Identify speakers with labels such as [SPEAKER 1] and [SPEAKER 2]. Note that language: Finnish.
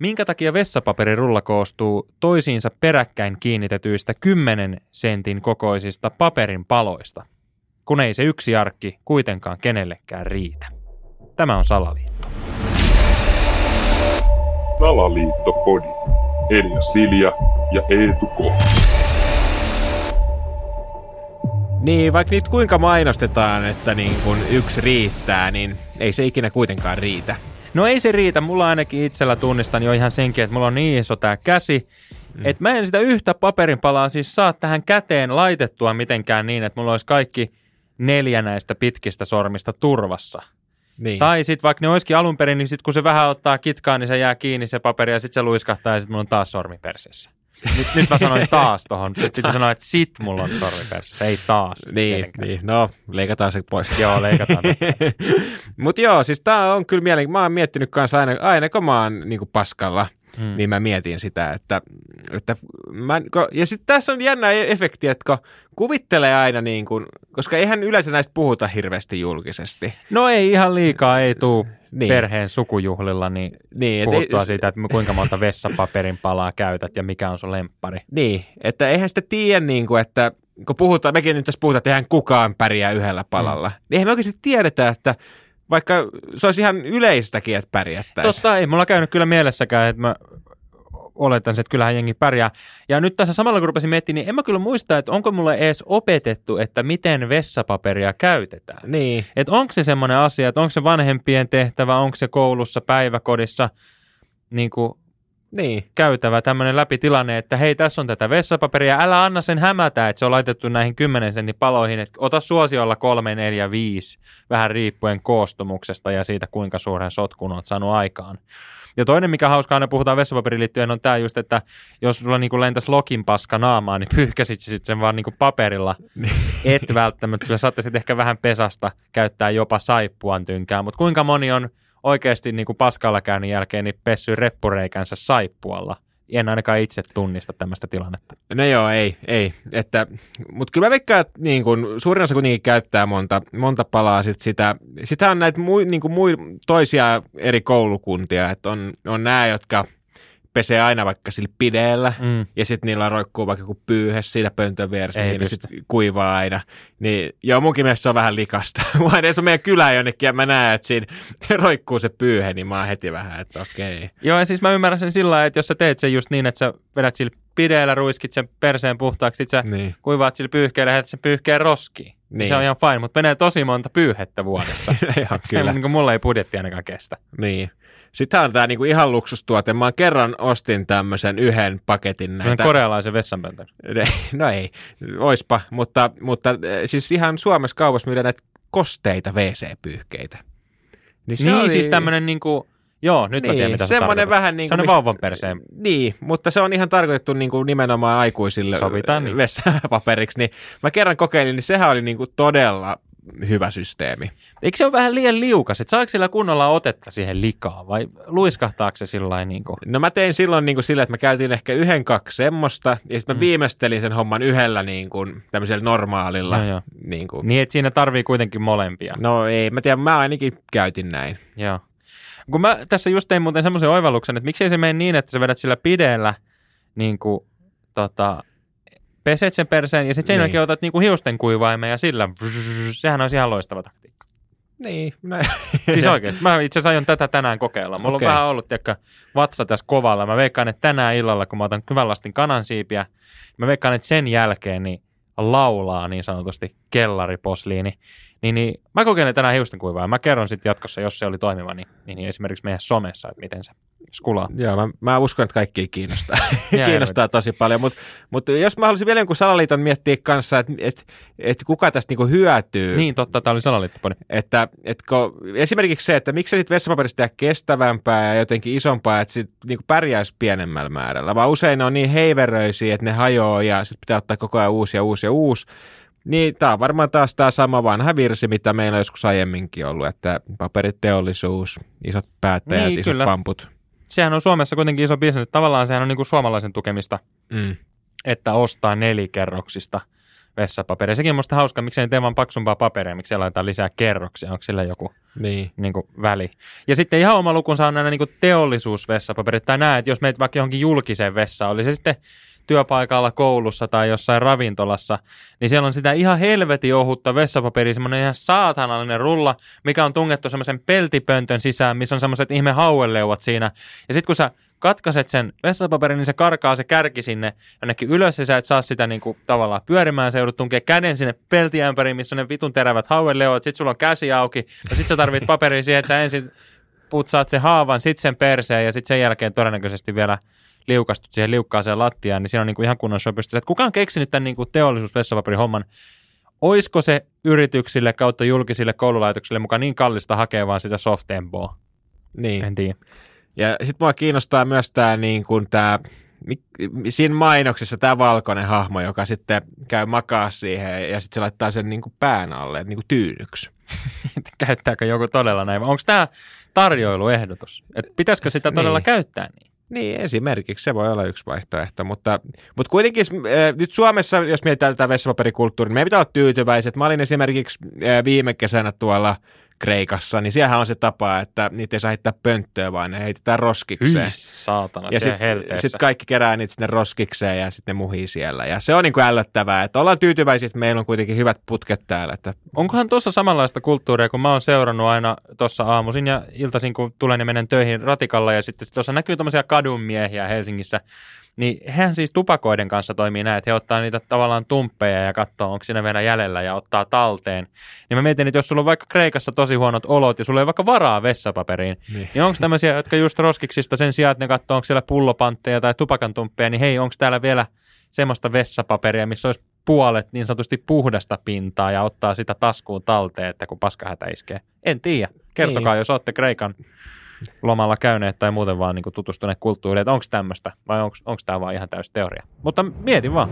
[SPEAKER 1] Minkä takia vessapaperirulla koostuu toisiinsa peräkkäin kiinnitetyistä 10 sentin kokoisista paperin paloista, kun ei se yksi arkki kuitenkaan kenellekään riitä? Tämä on Salaliitto.
[SPEAKER 2] Salaliittopodi. Elia Silja ja Eetu K.
[SPEAKER 3] Niin, vaikka niitä kuinka mainostetaan, että niin kun yksi riittää, niin ei se ikinä kuitenkaan riitä.
[SPEAKER 1] No ei se riitä, mulla ainakin itsellä tunnistan jo ihan senkin, että mulla on niin iso tää käsi, mm. että mä en sitä yhtä paperinpalaa siis saa tähän käteen laitettua mitenkään niin, että mulla olisi kaikki neljä näistä pitkistä sormista turvassa.
[SPEAKER 3] Niin.
[SPEAKER 1] Tai sitten vaikka ne olisikin alun perin, niin sitten kun se vähän ottaa kitkaa, niin se jää kiinni se paperi ja sitten se luiskahtaa ja sitten mulla on taas sormi perseessä. Nyt, nyt mä sanoin taas tohon. Sitten sit sanoin, että sit mulla on sormi perseessä, ei taas.
[SPEAKER 3] Niin, niin, no leikataan se pois.
[SPEAKER 1] Joo, leikataan.
[SPEAKER 3] Mutta joo, siis tää on kyllä mielenkiintoinen. Mä oon miettinyt kanssa aina, aina kun mä oon niinku paskalla,
[SPEAKER 1] Mm.
[SPEAKER 3] niin mä mietin sitä, että, että mä, ja sitten tässä on jännä e- efekti, että kuvittelee aina niin kuin, koska eihän yleensä näistä puhuta hirveästi julkisesti.
[SPEAKER 1] No ei ihan liikaa, ei tuu niin. Perheen sukujuhlilla, niin,
[SPEAKER 3] Niin, et
[SPEAKER 1] puhuttua
[SPEAKER 3] ei-
[SPEAKER 1] siitä, että kuinka monta vessapaperin palaa käytät ja mikä on sun lemppari.
[SPEAKER 3] Niin, että eihän sitä tiedä, niin kuin, että kun puhutaan, mekin nyt tässä puhutaan, että eihän kukaan pärjää yhdellä palalla, mm. niin eihän me oikeasti tiedetä, että vaikka se olisi ihan yleistäkin, että pärjättäisiin.
[SPEAKER 1] Totta ei, mulla käynyt kyllä mielessäkään, että mä oletan, että kyllähän jengi pärjää. Ja nyt tässä samalla kun rupesin miettimään, niin en mä kyllä muista, että onko mulle edes opetettu, että miten vessapaperia käytetään.
[SPEAKER 3] Niin,
[SPEAKER 1] Että onko se semmoinen asia, että onko se vanhempien tehtävä, onko se koulussa, päiväkodissa niin kuin
[SPEAKER 3] niin,
[SPEAKER 1] käytävä tämmöinen läpitilanne, että hei, tässä on tätä vessapaperia, älä anna sen hämätä, että se on laitettu näihin 10 sentin paloihin, että ota suosiolla 3, 4, 5, vähän riippuen koostumuksesta ja siitä, kuinka suuren sotkun olet saanut aikaan. Ja toinen, mikä hauskaa aina puhutaan vessapaperiin liittyen, on tämä just, että jos sulla niin lentäisi lokin paska naamaan, niin pyyhkäsit sit sen vaan niin paperilla. Et välttämättä, sillä saattaisit ehkä vähän pesasta käyttää jopa saippuan tynkää, mutta kuinka moni on oikeasti niin kuin paskalla käynnin jälkeen niin pessy reppureikänsä saippualla. En ainakaan itse tunnista tämmöistä tilannetta.
[SPEAKER 3] no joo, ei, ei. Että, mutta kyllä mä veikkaan, että niin kun, suurin osa kuitenkin käyttää monta, monta palaa sit sitä. Sitä on näitä mui, niin kuin mui, toisia eri koulukuntia, että on, on nämä, jotka pesee aina vaikka sillä pideellä,
[SPEAKER 1] Mm.
[SPEAKER 3] ja sitten niillä roikkuu vaikka joku pyyhe siinä pöntön vieressä, ne
[SPEAKER 1] pysty.
[SPEAKER 3] sit kuivaa aina. Niin joo, munkin mielestä se on vähän likasta. Mä edes meidän kylään jonnekin ja mä näen, että siinä roikkuu se pyyhe, niin mä oon heti vähän, että okei.
[SPEAKER 1] Joo, ja siis mä ymmärrän sen sillä lailla, että jos sä teet sen just niin, että sä vedät sillä pideellä, ruiskit sen perseen puhtaaksi, sit sä
[SPEAKER 3] Niin.
[SPEAKER 1] kuivaat sillä pyyhkeellä ja sen pyyhkeen roskiin. Niin.
[SPEAKER 3] Niin.
[SPEAKER 1] Se on ihan fine, mutta menee tosi monta pyyhettä vuodessa.
[SPEAKER 3] Joo,
[SPEAKER 1] Et se,
[SPEAKER 3] kyllä.
[SPEAKER 1] niin kuin mulla ei budjetti ainakaan kestä.
[SPEAKER 3] Niin. Sitten on tämä niinku ihan luksustuote. Mä kerran ostin tämmöisen yhden paketin
[SPEAKER 1] Näitä...
[SPEAKER 3] näitä.
[SPEAKER 1] korealaisen vessanpöntön.
[SPEAKER 3] No ei, oispa, mutta, mutta eh, siis ihan Suomessa kaupassa myydään näitä kosteita WC-pyyhkeitä.
[SPEAKER 1] Niin,
[SPEAKER 3] oli-
[SPEAKER 1] siis tämmöinen niin kuin, joo, nyt mä tiedän mitä se
[SPEAKER 3] semmoinen
[SPEAKER 1] tarkoittaa.
[SPEAKER 3] vähän niin kuin...
[SPEAKER 1] Semmoinen vauvan perseen.
[SPEAKER 3] Niin, mutta se on ihan tarkoitettu niin kuin nimenomaan aikuisille
[SPEAKER 1] Sovitaan niin.
[SPEAKER 3] vessapaperiksi. Niin mä kerran kokeilin, niin sehän oli niin kuin todella hyvä systeemi.
[SPEAKER 1] Eikö se ole vähän liian liukas? Että saako sillä kunnolla otetta siihen likaa vai luiskahtaako se sillä niin kuin?
[SPEAKER 3] No mä tein silloin niin kuin sillä, että mä käytin ehkä yhden, kaksi semmoista, ja sitten mä
[SPEAKER 1] Mm.
[SPEAKER 3] viimeistelin sen homman yhdellä niin kuin, tämmöisellä normaalilla.
[SPEAKER 1] Joo.
[SPEAKER 3] Niin kuin.
[SPEAKER 1] Niin, että siinä tarvii kuitenkin molempia.
[SPEAKER 3] No ei, mä tiedän, mä ainakin käytin näin.
[SPEAKER 1] Joo. Kun mä tässä just tein muuten semmoisen oivalluksen, että miksei se mene niin, että sä vedät sillä pideellä niin kuin, tota, peset sen perseen ja sitten sen
[SPEAKER 3] Niin.
[SPEAKER 1] jälkeen otat niin kuin hiusten kuivaimen ja sillä sehän olisi ihan loistava taktiikka.
[SPEAKER 3] Niin, no,
[SPEAKER 1] Siis oikeasti. Mä itse asiassa aion tätä tänään kokeilla. Mulla
[SPEAKER 3] Okei.
[SPEAKER 1] on vähän ollut tiedätkö, vatsa tässä kovalla. Mä veikkaan, että tänään illalla, kun mä otan hyvän lastin kanansiipiä, mä veikkaan, että sen jälkeen niin laulaa niin sanotusti kellariposliini. Niin, niin mä kokeilen tänään hiusten kuivaa. Mä kerron sitten jatkossa, jos se oli toimiva, niin, niin, niin esimerkiksi meidän somessa, että miten se skulaa.
[SPEAKER 3] Joo, mä, mä uskon, että kaikki kiinnostaa. Kiinnostaa tosi paljon, mutta mut jos mä haluaisin vielä jonkun salaliiton miettiä kanssa, että et, et kuka tästä niinku hyötyy.
[SPEAKER 1] Niin, totta, tämä oli salaliittopodi.
[SPEAKER 3] Että, et kun, esimerkiksi se, että miksi sit vessapaperista tehdä kestävämpää ja jotenkin isompaa, että sit niinku pärjäisi pienemmällä määrällä, vaan usein ne on niin heiveröisiä, että ne hajoaa ja sitten pitää ottaa koko ajan uusi ja uusi ja uusi. Niin tämä on varmaan taas tämä sama vanha virsi, mitä meillä on joskus aiemminkin ollut, että paperiteollisuus, isot päättäjät,
[SPEAKER 1] Niin,
[SPEAKER 3] isot
[SPEAKER 1] kyllä.
[SPEAKER 3] pamput.
[SPEAKER 1] Sehän on Suomessa kuitenkin iso bisnes. Tavallaan sehän on niin kuin suomalaisen tukemista,
[SPEAKER 3] Mm.
[SPEAKER 1] että ostaa nelikerroksista vessapaperia. Sekin on musta hauska, miksei tee vaan paksumpaa paperia, miksi laitetaan lisää kerroksia, onko sillä joku
[SPEAKER 3] Niin.
[SPEAKER 1] niin kuin, väli. Ja sitten ihan oma lukunsa on nämä niin kuin teollisuusvessapaperit, tai näet, jos meet vaikka johonkin julkiseen vessaan, oli se sitten työpaikalla, koulussa tai jossain ravintolassa, niin siellä on sitä ihan helvetin ohutta vessapaperia, semmoinen ihan saatanallinen rulla, mikä on tungettu semmoisen peltipöntön sisään, missä on semmoiset ihme haueleuvat siinä. Ja sitten kun sä katkaiset sen vessapaperin, niin se karkaa se kärki sinne jonnekin ylös ja sä et saa sitä niinku tavallaan pyörimään. Sä joudut tunkea käden sinne peltiämpäriin, missä on ne vitun terävät haueleuvat. Sitten sulla on käsi auki ja sitten sä tarvit paperia siihen, että sä ensin putsaat sen haavan, sitten sen perseen ja sitten sen jälkeen todennäköisesti vielä liukastut siihen liukkaaseen lattiaan, niin siinä on niinku ihan kunnon sopista. Että kuka on keksinyt tämän niinku teollisuusvessapaperin homman? Oisko se yrityksille kautta julkisille koululaitoksille mukaan niin kallista hakea vaan sitä softempoa?
[SPEAKER 3] niin.
[SPEAKER 1] En tiedä.
[SPEAKER 3] Ja sitten mua kiinnostaa myös tämä niin kuin tää, siinä mainoksessa tämä valkoinen hahmo, joka sitten käy makaa siihen ja sitten se laittaa sen niin kuin pään alle niin kuin tyynyksi.
[SPEAKER 1] Käyttääkö joku todella näin? Onko tämä tarjoiluehdotus? Et pitäisikö sitä todella
[SPEAKER 3] Niin.
[SPEAKER 1] käyttää niin?
[SPEAKER 3] Niin, esimerkiksi se voi olla yksi vaihtoehto, mutta, mutta kuitenkin äh, nyt Suomessa, jos mietitään tätä vessapaperikulttuuria, niin meidän pitää olla tyytyväiset. Mä olin esimerkiksi äh, viime kesänä tuolla Kreikassa, niin siellähän on se tapa, että niitä ei saa heittää pönttöä, vaan ne heitetään roskikseen.
[SPEAKER 1] Hyi saatana,
[SPEAKER 3] ja sitten sit kaikki kerää niitä sinne roskikseen ja sitten ne muhii siellä. Ja se on niin kuin ällöttävää, että ollaan tyytyväisiä, että meillä on kuitenkin hyvät putket täällä. Että
[SPEAKER 1] Onkohan tuossa samanlaista kulttuuria, kun mä oon seurannut aina tuossa aamuisin ja iltaisin, kun tulen ja menen töihin ratikalla ja sitten tuossa näkyy tämmöisiä kadunmiehiä Helsingissä, niin hehän siis tupakoiden kanssa toimii näin, että he ottaa niitä tavallaan tumppeja ja katsoo, onko siinä vielä jäljellä ja ottaa talteen. Niin mä mietin, että jos sulla on vaikka Kreikassa tosi huonot olot ja sulla ei vaikka varaa vessapaperiin, niin, niin onko tämmöisiä, jotka just roskiksista sen sijaan, että ne katsoo, onko siellä pullopantteja tai tupakantumppeja, niin hei, onko täällä vielä semmoista vessapaperia, missä olisi puolet niin sanotusti puhdasta pintaa ja ottaa sitä taskuun talteen, että kun paskahätä iskee. En tiedä. Kertokaa,
[SPEAKER 3] Niin.
[SPEAKER 1] jos olette Kreikan lomalla käyneet tai muuten vaan niin tutustuneet kulttuuriin, että onko tämmöistä vai onko tämä vaan ihan täys teoria. Mutta mietin vaan.